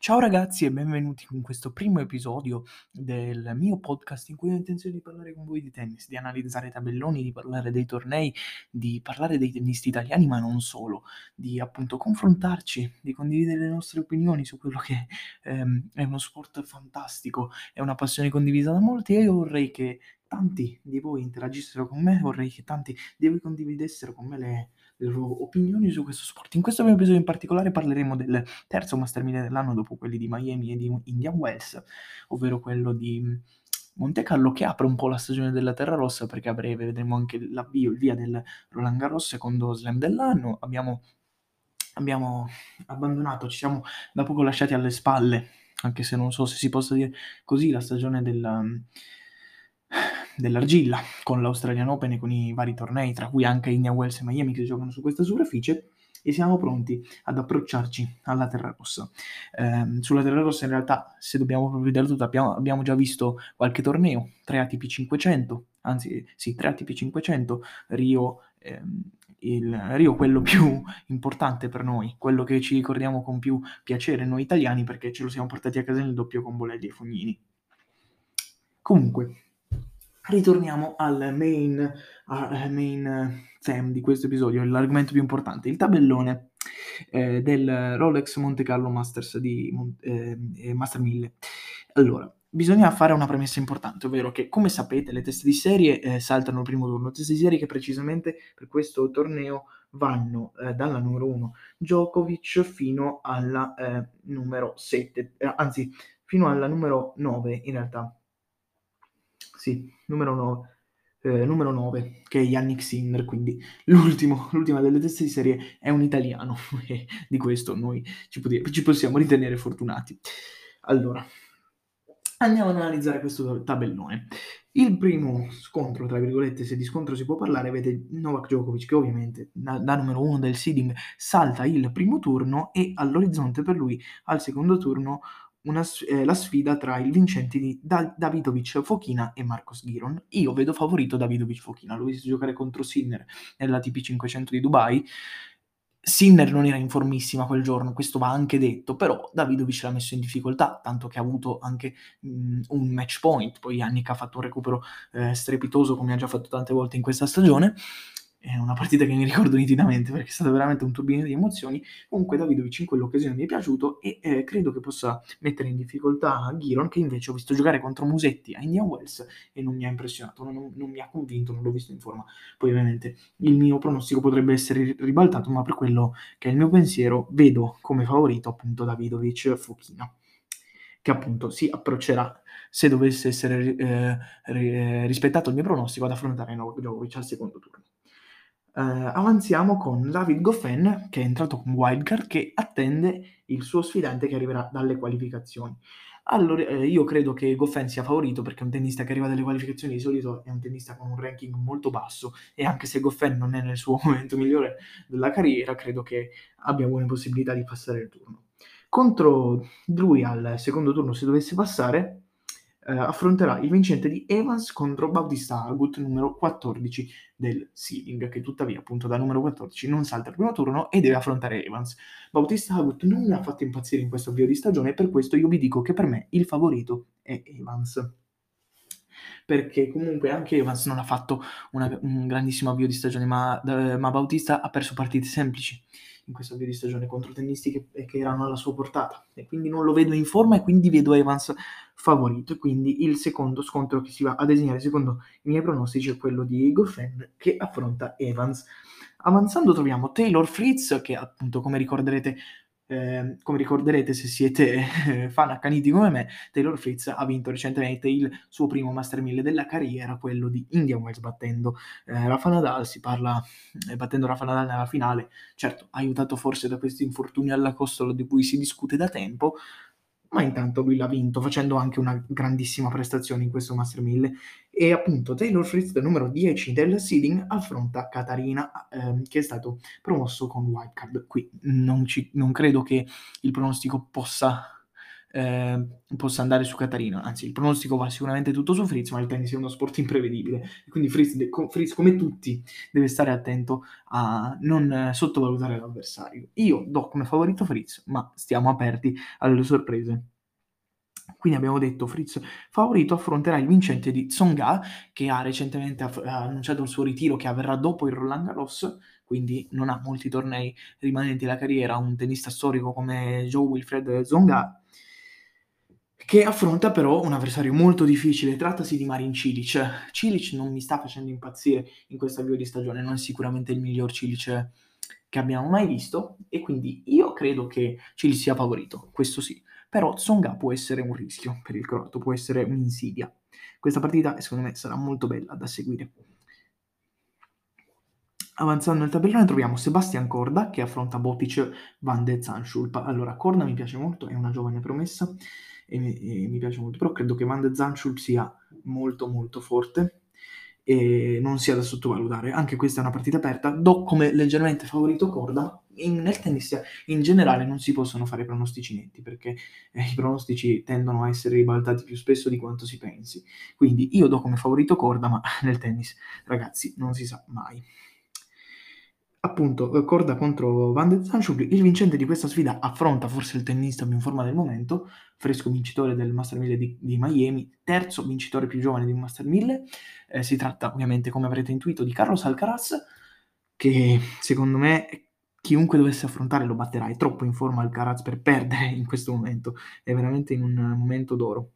Ciao ragazzi e benvenuti in questo primo episodio del mio podcast in cui ho intenzione di parlare con voi di tennis, di analizzare tabelloni, di parlare dei tornei, di parlare dei tennisti italiani, ma non solo, di appunto confrontarci, di condividere le nostre opinioni su quello che ehm, è uno sport fantastico, è una passione condivisa da molti e io vorrei che tanti di voi interagissero con me, vorrei che tanti di voi condividessero con me le, le loro opinioni su questo sport. In questo primo episodio in particolare parleremo del terzo Master 1000 dell'anno dopo quelli di Miami e di Indian Wells, ovvero quello di Monte Carlo che apre un po' la stagione della Terra Rossa perché a breve vedremo anche l'avvio, il via del Roland Garros secondo slam dell'anno. Abbiamo, abbiamo abbandonato, ci siamo da poco lasciati alle spalle, anche se non so se si possa dire così, la stagione della dell'argilla con l'Australian Open e con i vari tornei, tra cui anche Indian Wells e Miami che giocano su questa superficie e siamo pronti ad approcciarci alla Terra Rossa. Eh, sulla Terra Rossa in realtà, se dobbiamo proprio vedere tutto, abbiamo, abbiamo, già visto qualche torneo, 3 ATP 500, anzi sì, 3 ATP 500, Rio, ehm, il Rio quello più importante per noi, quello che ci ricordiamo con più piacere noi italiani perché ce lo siamo portati a casa nel doppio con Bolelli e Fognini. Comunque, ritorniamo al main, uh, main theme di questo episodio, l'argomento più importante, il tabellone eh, del Rolex Monte Carlo Masters di eh, Master 1000. Allora, bisogna fare una premessa importante, ovvero che, come sapete, le teste di serie eh, saltano il primo turno, teste di serie che precisamente per questo torneo vanno eh, dalla numero 1 Djokovic fino alla eh, numero 7, eh, anzi fino alla numero 9 in realtà sì, numero 9. Eh, numero 9, che è Yannick Sinner, quindi l'ultima delle teste di serie è un italiano e di questo noi ci, pot- ci possiamo ritenere fortunati. Allora, andiamo ad analizzare questo tabellone. Il primo scontro, tra virgolette, se di scontro si può parlare, vede Novak Djokovic che ovviamente da, da numero uno del seeding salta il primo turno e all'orizzonte per lui al secondo turno una, eh, la sfida tra il vincente di da- Davidovic Fochina e Marcos Giron. Io vedo favorito Davidovic Fochina, l'ho visto giocare contro Sinner nella TP 500 di Dubai. Sinner non era in formissima quel giorno, questo va anche detto, però Davidovic l'ha messo in difficoltà, tanto che ha avuto anche mh, un match point, poi Yannick ha fatto un recupero eh, strepitoso come ha già fatto tante volte in questa stagione, è una partita che mi ricordo nitidamente perché è stata veramente un turbine di emozioni. Comunque Davidovic in quell'occasione mi è piaciuto e eh, credo che possa mettere in difficoltà Giron che invece ho visto giocare contro Musetti a Indian Wells e non mi ha impressionato, non, non, mi ha convinto, non l'ho visto in forma. Poi ovviamente il mio pronostico potrebbe essere ribaltato, ma per quello che è il mio pensiero vedo come favorito appunto Davidovic Fuchina che appunto si approccerà se dovesse essere eh, rispettato il mio pronostico ad affrontare Novak Djokovic al secondo turno. Uh, avanziamo con David Goffin, che è entrato con wildcard, che attende il suo sfidante che arriverà dalle qualificazioni. Allora, eh, io credo che Goffin sia favorito perché un tennista che arriva dalle qualificazioni di solito è un tennista con un ranking molto basso e anche se Goffin non è nel suo momento migliore della carriera, credo che abbia buone possibilità di passare il turno. Contro lui al secondo turno, se dovesse passare, eh, affronterà il vincente di Evans contro Bautista Agut, numero 14 del seeding, che tuttavia appunto da numero 14 non salta il primo turno e deve affrontare Evans. Bautista Agut non mi ha fatto impazzire in questo avvio di stagione e per questo io vi dico che per me il favorito è Evans perché comunque anche Evans non ha fatto una, un grandissimo avvio di stagione, ma, eh, ma, Bautista ha perso partite semplici in questo avvio di stagione contro tennisti che, che, erano alla sua portata e quindi non lo vedo in forma e quindi vedo Evans favorito quindi il secondo scontro che si va a disegnare secondo i miei pronostici è quello di Goffin che affronta Evans. Avanzando troviamo Taylor Fritz che appunto come ricorderete eh, come ricorderete se siete eh, fan accaniti come me, Taylor Fritz ha vinto recentemente il suo primo Master 1000 della carriera, quello di Indian Wells, battendo eh, Rafa Nadal, si parla, eh, battendo Rafa Nadal nella finale, certo aiutato forse da questi infortuni alla costola di cui si discute da tempo, ma intanto lui l'ha vinto facendo anche una grandissima prestazione in questo Master 1000 e appunto Taylor Fritz numero 10 del seeding affronta Katarina ehm, che è stato promosso con wildcard. Qui non, ci, non credo che il pronostico possa eh, possa andare su Catarina. Anzi, il pronostico va sicuramente tutto su Fritz, ma il tennis è uno sport imprevedibile. Quindi Fritz, Fritz come tutti, deve stare attento a non sottovalutare l'avversario. Io do come favorito Fritz, ma stiamo aperti alle sorprese. Quindi abbiamo detto Fritz favorito affronterà il vincente di Tsonga che ha recentemente ha annunciato il suo ritiro che avverrà dopo il Roland Garros, quindi non ha molti tornei rimanenti alla carriera, un tennista storico come Joe Wilfred Tsonga che affronta però un avversario molto difficile, trattasi di Marin Cilic. Cilic non mi sta facendo impazzire in questo avvio di stagione, non è sicuramente il miglior Cilic che abbiamo mai visto e quindi io credo che Cilic sia favorito, questo sì però Tsonga può essere un rischio per il croato, può essere un'insidia. Questa partita secondo me sarà molto bella da seguire. Avanzando nel tabellone troviamo Sebastian Corda che affronta Botic Van de Zanschulp. Allora, Corda mi piace molto, è una giovane promessa e mi, e mi piace molto, però credo che Van de Zanschulp sia molto molto forte e non sia da sottovalutare. Anche questa è una partita aperta. Do come leggermente favorito Corda. In, nel tennis in generale non si possono fare pronostici netti perché eh, i pronostici tendono a essere ribaltati più spesso di quanto si pensi. Quindi io do come favorito Corda, ma nel tennis, ragazzi, non si sa mai appunto Corda contro Van de Zanschulp, il vincente di questa sfida affronta forse il tennista più in forma del momento, fresco vincitore del Master 1000 di, di Miami, terzo vincitore più giovane di un Master 1000, eh, si tratta ovviamente come avrete intuito di Carlos Alcaraz, che secondo me chiunque dovesse affrontare lo batterà, è troppo in forma Alcaraz per perdere in questo momento, è veramente in un momento d'oro.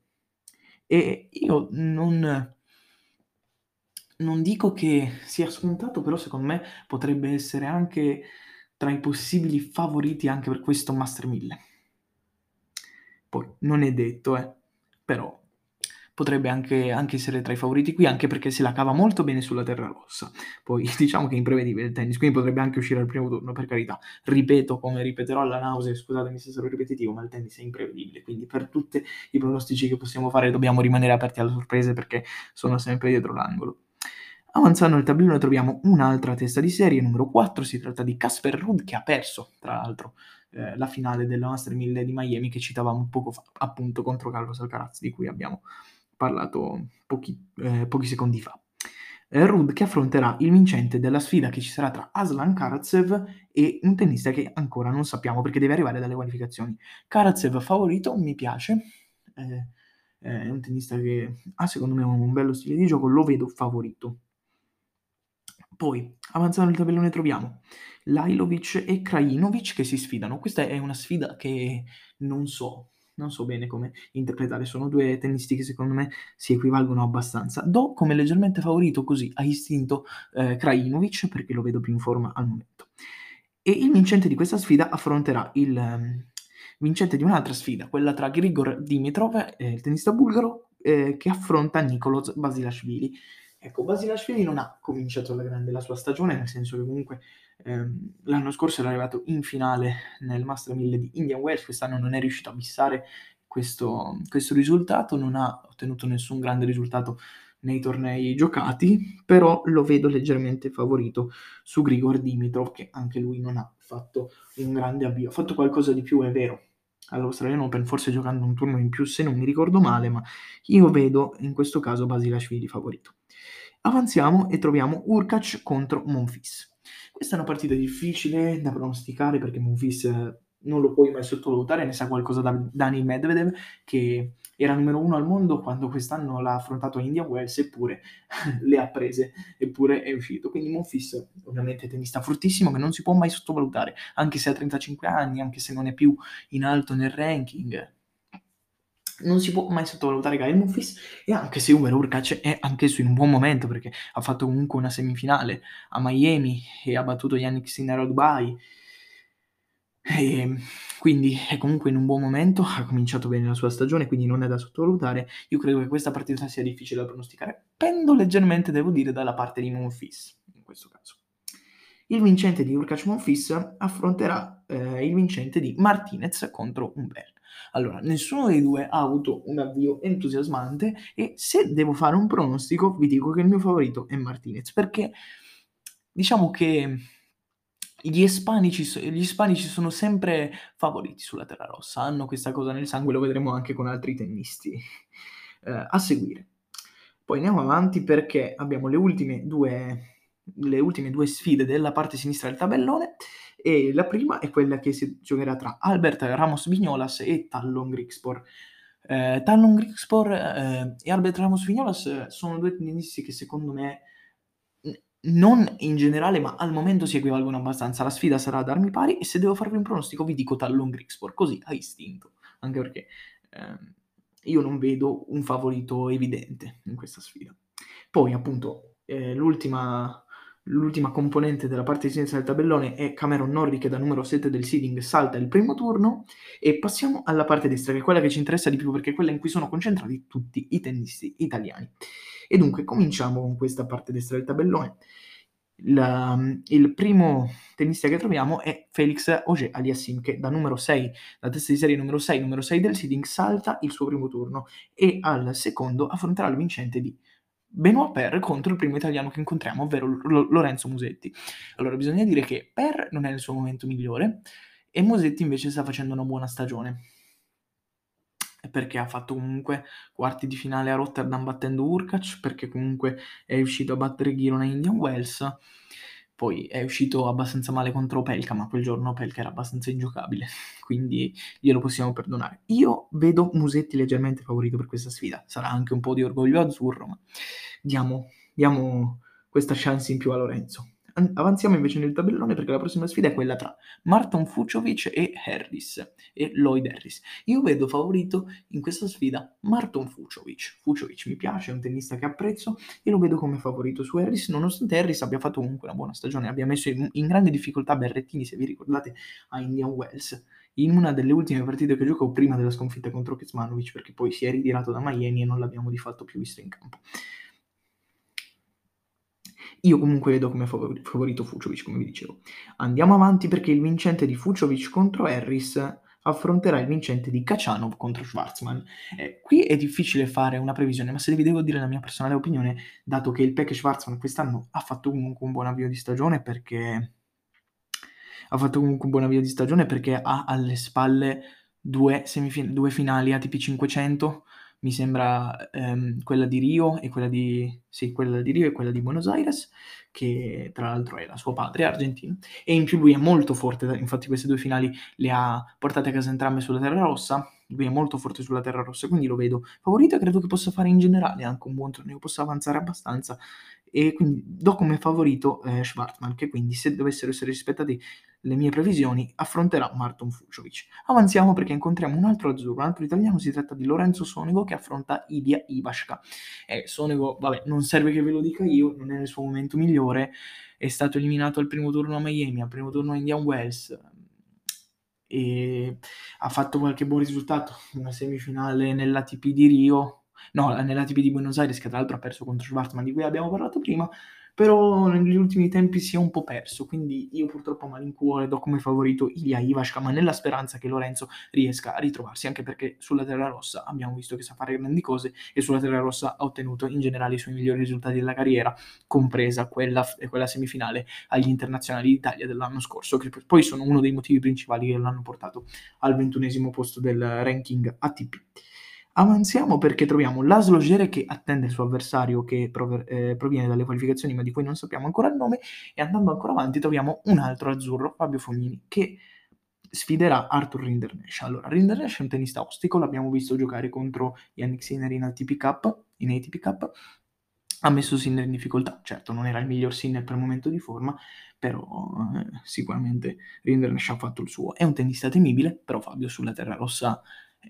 E io non non dico che sia scontato, però secondo me potrebbe essere anche tra i possibili favoriti anche per questo Master 1000. Poi non è detto, eh, però potrebbe anche, anche, essere tra i favoriti qui, anche perché se la cava molto bene sulla terra rossa. Poi diciamo che è imprevedibile il tennis, quindi potrebbe anche uscire al primo turno, per carità. Ripeto, come ripeterò alla nausea, scusatemi se sarò ripetitivo, ma il tennis è imprevedibile, quindi per tutti i pronostici che possiamo fare dobbiamo rimanere aperti alle sorprese perché sono sempre dietro l'angolo. Avanzando nel tabellone troviamo un'altra testa di serie, numero 4, si tratta di Casper Ruud che ha perso, tra l'altro, eh, la finale della Master 1000 di Miami che citavamo poco fa, appunto contro Carlos Alcaraz, di cui abbiamo parlato pochi, eh, pochi secondi fa. Eh, Ruud che affronterà il vincente della sfida che ci sarà tra Aslan Karatsev e un tennista che ancora non sappiamo perché deve arrivare dalle qualificazioni. Karatsev favorito, mi piace, eh, è un tennista che ha secondo me un bello stile di gioco, lo vedo favorito. Poi, avanzando nel tabellone, troviamo Lailovic e Krajinovic che si sfidano. Questa è una sfida che non so, non so bene come interpretare. Sono due tennisti che secondo me si equivalgono abbastanza. Do come leggermente favorito così a istinto eh, Krajinovic perché lo vedo più in forma al momento. E il vincente di questa sfida affronterà il um, vincente di un'altra sfida, quella tra Grigor Dimitrov, eh, il tennista bulgaro, eh, che affronta Nicolas Basilashvili. Ecco, Basilashvili non ha cominciato alla grande la sua stagione, nel senso che comunque ehm, l'anno scorso era arrivato in finale nel Master 1000 di Indian Wells, quest'anno non è riuscito a bissare questo, questo risultato, non ha ottenuto nessun grande risultato nei tornei giocati, però lo vedo leggermente favorito su Grigor Dimitrov, che anche lui non ha fatto un grande avvio, ha fatto qualcosa di più, è vero, all'Australian Open, forse giocando un turno in più se non mi ricordo male, ma io vedo in questo caso Basilashvili favorito. Avanziamo e troviamo Urkac contro Monfis. Questa è una partita difficile da pronosticare perché Monfis eh, non lo puoi mai sottovalutare, ne sa qualcosa da Dani Medvedev che era numero uno al mondo quando quest'anno l'ha affrontato a Indian Wells eppure le ha prese, eppure è uscito. Quindi Monfis ovviamente tennista fortissimo che non si può mai sottovalutare, anche se ha 35 anni, anche se non è più in alto nel ranking, non si può mai sottovalutare Gael Monfils e anche se Uber Urkac è anch'esso in un buon momento perché ha fatto comunque una semifinale a Miami e ha battuto Yannick Sinner a Dubai e quindi è comunque in un buon momento, ha cominciato bene la sua stagione, quindi non è da sottovalutare. Io credo che questa partita sia difficile da pronosticare. Pendo leggermente, devo dire, dalla parte di Monfils in questo caso. Il vincente di Urkac Monfils affronterà eh, il vincente di Martinez contro Umber. Allora, nessuno dei due ha avuto un avvio entusiasmante e se devo fare un pronostico vi dico che il mio favorito è Martinez perché diciamo che gli ispanici, gli ispanici sono sempre favoriti sulla terra rossa, hanno questa cosa nel sangue, lo vedremo anche con altri tennisti eh, a seguire. Poi andiamo avanti perché abbiamo le ultime due le ultime due sfide della parte sinistra del tabellone e la prima è quella che si giocherà tra Albert Ramos Vignolas e Tallon Grigspor. Eh, Tallon Grigspor eh, e Albert Ramos Vignolas sono due tennisti che secondo me non in generale, ma al momento si equivalgono abbastanza. La sfida sarà ad armi pari e se devo farvi un pronostico vi dico Tallon Grigspor, così a istinto, anche perché eh, io non vedo un favorito evidente in questa sfida. Poi appunto eh, l'ultima L'ultima componente della parte di sinistra del tabellone è Cameron Norrie che da numero 7 del seeding salta il primo turno e passiamo alla parte destra che è quella che ci interessa di più perché è quella in cui sono concentrati tutti i tennisti italiani. E dunque cominciamo con questa parte destra del tabellone. La, il primo tennista che troviamo è Felix Auger Aliassim che da numero 6, da testa di serie numero 6, numero 6 del seeding salta il suo primo turno e al secondo affronterà il vincente di Benoit Per contro il primo italiano che incontriamo, ovvero L- Lorenzo Musetti. Allora, bisogna dire che Per non è nel suo momento migliore e Musetti invece sta facendo una buona stagione. Perché ha fatto comunque quarti di finale a Rotterdam battendo Urkac, perché comunque è riuscito a battere Girona in Indian Wells poi è uscito abbastanza male contro Pelka, ma quel giorno Pelka era abbastanza ingiocabile, quindi glielo possiamo perdonare. Io vedo Musetti leggermente favorito per questa sfida, sarà anche un po' di orgoglio azzurro, ma diamo, diamo questa chance in più a Lorenzo. Avanziamo invece nel tabellone perché la prossima sfida è quella tra Marton Fuciovic e Harris e Lloyd Harris. Io vedo favorito in questa sfida Marton Fuciovic. Fuciovic mi piace, è un tennista che apprezzo e lo vedo come favorito su Harris, nonostante Harris abbia fatto comunque una buona stagione, abbia messo in, in grande difficoltà Berrettini, se vi ricordate, a Indian Wells in una delle ultime partite che giocò prima della sconfitta contro Kecmanovic perché poi si è ritirato da Miami e non l'abbiamo di fatto più visto in campo. Io comunque vedo come favorito Fuciovic, come vi dicevo. Andiamo avanti perché il vincente di Fuciovic contro Harris affronterà il vincente di Kachanov contro Schwarzman. Eh, qui è difficile fare una previsione, ma se vi devo dire la mia personale opinione, dato che il Peck Schwarzman quest'anno ha fatto comunque un buon avvio di stagione perché ha fatto comunque un buon avvio di stagione perché ha alle spalle due, semifin- due finali ATP 500 mi sembra ehm, quella di Rio e quella di, sì, quella di Rio e quella di Buenos Aires, che tra l'altro è la sua patria argentina, e in più lui è molto forte, infatti queste due finali le ha portate a casa entrambe sulla terra rossa, lui è molto forte sulla terra rossa, quindi lo vedo favorito e credo che possa fare in generale anche un buon torneo, possa avanzare abbastanza e quindi do come favorito eh, Schwartzman che quindi se dovessero essere rispettate le mie previsioni affronterà Marton Fuciovic. Avanziamo perché incontriamo un altro azzurro, un altro italiano, si tratta di Lorenzo Sonego che affronta Idia Ivashka. Eh, Sonego, vabbè, non serve che ve lo dica io, non è nel suo momento migliore, è stato eliminato al primo turno a Miami, al primo turno a Indian Wells, e ha fatto qualche buon risultato, una semifinale nell'ATP di Rio, no, nell'ATP di Buenos Aires, che tra l'altro ha perso contro Schwartzman, di cui abbiamo parlato prima, però negli ultimi tempi si è un po' perso, quindi io purtroppo a malincuore do come favorito Ilya Ivashka, ma nella speranza che Lorenzo riesca a ritrovarsi, anche perché sulla Terra Rossa abbiamo visto che sa fare grandi cose e sulla Terra Rossa ha ottenuto in generale i suoi migliori risultati della carriera, compresa quella, quella semifinale agli internazionali d'Italia dell'anno scorso, che poi sono uno dei motivi principali che l'hanno portato al ventunesimo posto del ranking ATP. Avanziamo perché troviamo Laszlo Gere che attende il suo avversario che prov- eh, proviene dalle qualificazioni ma di cui non sappiamo ancora il nome e andando ancora avanti troviamo un altro azzurro, Fabio Fognini, che sfiderà Arthur Rindernesh. Allora, Rindernesh è un tennista ostico, l'abbiamo visto giocare contro Yannick Sinner in ATP Cup, in ATP Cup, ha messo Sinner in difficoltà, certo non era il miglior Sinner per il momento di forma, però eh, sicuramente Rindernesh ha fatto il suo. È un tennista temibile, però Fabio sulla terra rossa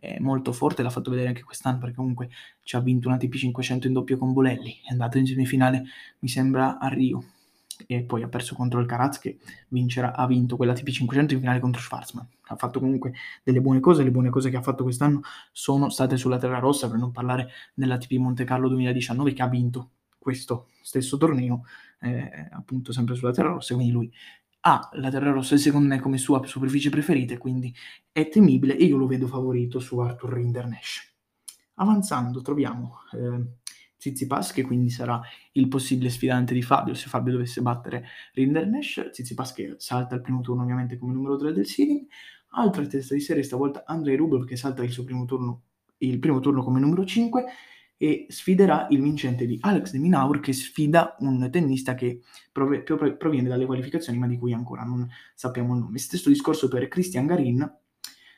è molto forte, l'ha fatto vedere anche quest'anno perché comunque ci ha vinto una TP 500 in doppio con Bolelli, è andato in semifinale mi sembra a Rio e poi ha perso contro il Caraz che vincerà, ha vinto quella TP 500 in finale contro Schwarzman. Ha fatto comunque delle buone cose, le buone cose che ha fatto quest'anno sono state sulla terra rossa, per non parlare della TP Monte Carlo 2019 che ha vinto questo stesso torneo, eh, appunto sempre sulla terra rossa, quindi lui ha la terra rossa secondo me come sua superficie preferita, quindi è temibile e io lo vedo favorito su Arthur Rindernesh. Avanzando troviamo eh, Tsitsipas, che quindi sarà il possibile sfidante di Fabio se Fabio dovesse battere Rindernesh. Tsitsipas che salta al primo turno ovviamente come numero 3 del seeding. Altra testa di serie, stavolta Andrei Rublev che salta il suo primo turno, il primo turno come numero 5 e sfiderà il vincente di Alex de Minaur che sfida un tennista che prov- proviene dalle qualificazioni ma di cui ancora non sappiamo il nome. Stesso discorso per Christian Garin.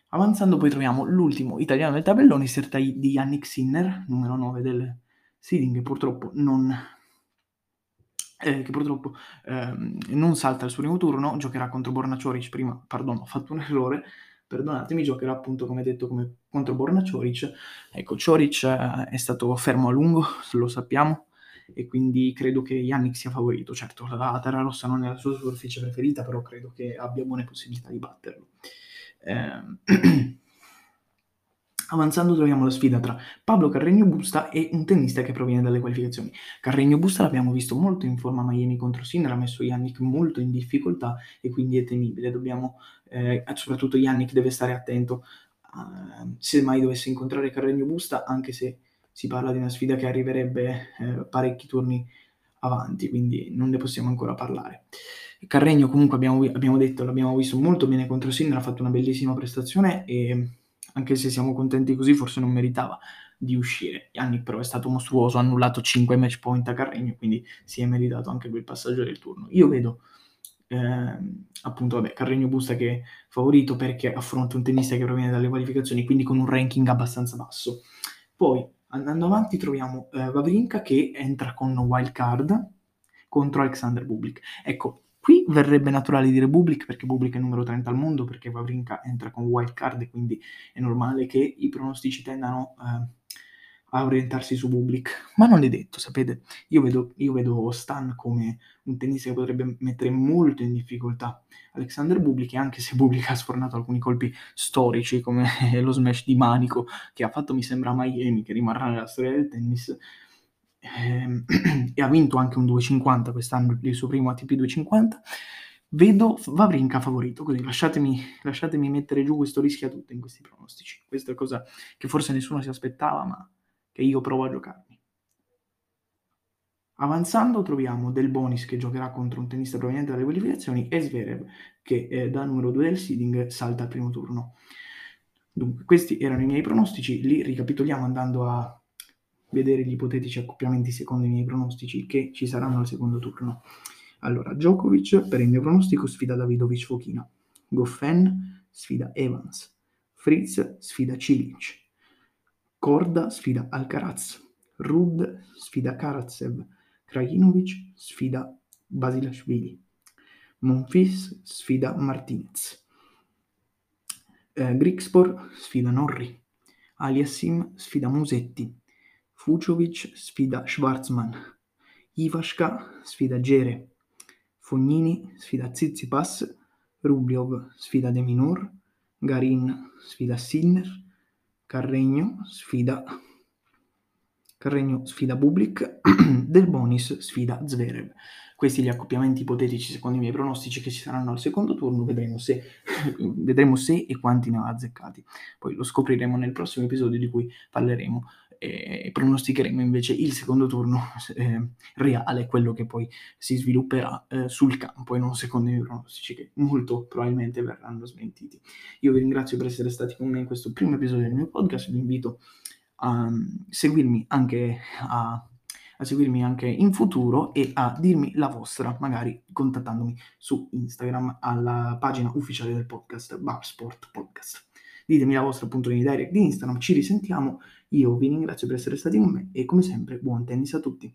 Avanzando poi troviamo l'ultimo italiano del tabellone, tratta di Yannick Sinner, numero 9 del seeding, che purtroppo non, eh, che purtroppo eh, non salta il suo primo turno, giocherà contro Borna Cioric prima, pardon, ho fatto un errore, perdonatemi, giocherà appunto come detto come contro Borna Cioric. Ecco, Cioric eh, è stato fermo a lungo, lo sappiamo, e quindi credo che Yannick sia favorito. Certo, la terra rossa non è la sua superficie preferita, però credo che abbia buone possibilità di batterlo. Eh, Avanzando troviamo la sfida tra Pablo Carregno Busta e un tennista che proviene dalle qualificazioni. Carregno Busta l'abbiamo visto molto in forma Miami contro Sinner, ha messo Yannick molto in difficoltà e quindi è temibile. Dobbiamo, eh, soprattutto Yannick deve stare attento uh, se mai dovesse incontrare Carregno Busta, anche se si parla di una sfida che arriverebbe eh, parecchi turni avanti, quindi non ne possiamo ancora parlare. Carregno comunque abbiamo, abbiamo detto, l'abbiamo visto molto bene contro Sinner, ha fatto una bellissima prestazione e anche se siamo contenti così, forse non meritava di uscire. Yannick però è stato mostruoso, ha annullato 5 match point a Carregno, quindi si è meritato anche quel passaggio del turno. Io vedo eh, appunto vabbè, Carregno Busta che è favorito perché affronta un tennista che proviene dalle qualificazioni, quindi con un ranking abbastanza basso. Poi andando avanti troviamo eh, Vavrinka che entra con wild card contro Alexander Bublik. Ecco, Qui verrebbe naturale dire Bublik perché Bublik è numero 30 al mondo, perché Wawrinka entra con wild card e quindi è normale che i pronostici tendano eh, a orientarsi su Bublik. Ma non è detto, sapete, io vedo, io vedo Stan come un tennista che potrebbe mettere molto in difficoltà Alexander Bublik anche se Bublik ha sfornato alcuni colpi storici come lo smash di Manico che ha fatto mi sembra Miami, che rimarrà nella storia del tennis, ehm, e ha vinto anche un 250 quest'anno, il suo primo ATP 250, vedo Vavrinka favorito, così lasciatemi, lasciatemi mettere giù questo rischio a tutte in questi pronostici. Questa è cosa che forse nessuno si aspettava, ma che io provo a giocarmi. Avanzando troviamo Del Bonis che giocherà contro un tennista proveniente dalle qualificazioni e Zverev che eh, da numero 2 del seeding salta al primo turno. Dunque, questi erano i miei pronostici, li ricapitoliamo andando a vedere gli ipotetici accoppiamenti secondo i miei pronostici che ci saranno al secondo turno. Allora, Djokovic per il mio pronostico sfida Davidovic Fokina, Goffen sfida Evans, Fritz sfida Cilic, Korda sfida Alcaraz, Rud sfida Karatsev, Krajinovic sfida Basilashvili, Monfils sfida Martinez, eh, Grigspor sfida Norri, Aliassim sfida Musetti, Fuciovic sfida Schwarzman, Ivashka sfida Gere, Fognini sfida Tsitsipas, Rubliov sfida De Minor, Garin sfida Sinner, Carregno sfida Carregno sfida Bublik, Del Bonis sfida Zverev. Questi gli accoppiamenti ipotetici secondo i miei pronostici che ci saranno al secondo turno, vedremo se, vedremo se e quanti ne ho azzeccati. Poi lo scopriremo nel prossimo episodio di cui parleremo e pronosticheremo invece il secondo turno eh, reale, quello che poi si svilupperà eh, sul campo e non secondo i pronostici che molto probabilmente verranno smentiti. Io vi ringrazio per essere stati con me in questo primo episodio del mio podcast, vi invito a mm, seguirmi anche a a seguirmi anche in futuro e a dirmi la vostra, magari contattandomi su Instagram alla pagina ufficiale del podcast Barsport Podcast. Ditemi la vostra appunto nei direct di Instagram, ci risentiamo io vi ringrazio per essere stati con me e come sempre buon tennis a tutti.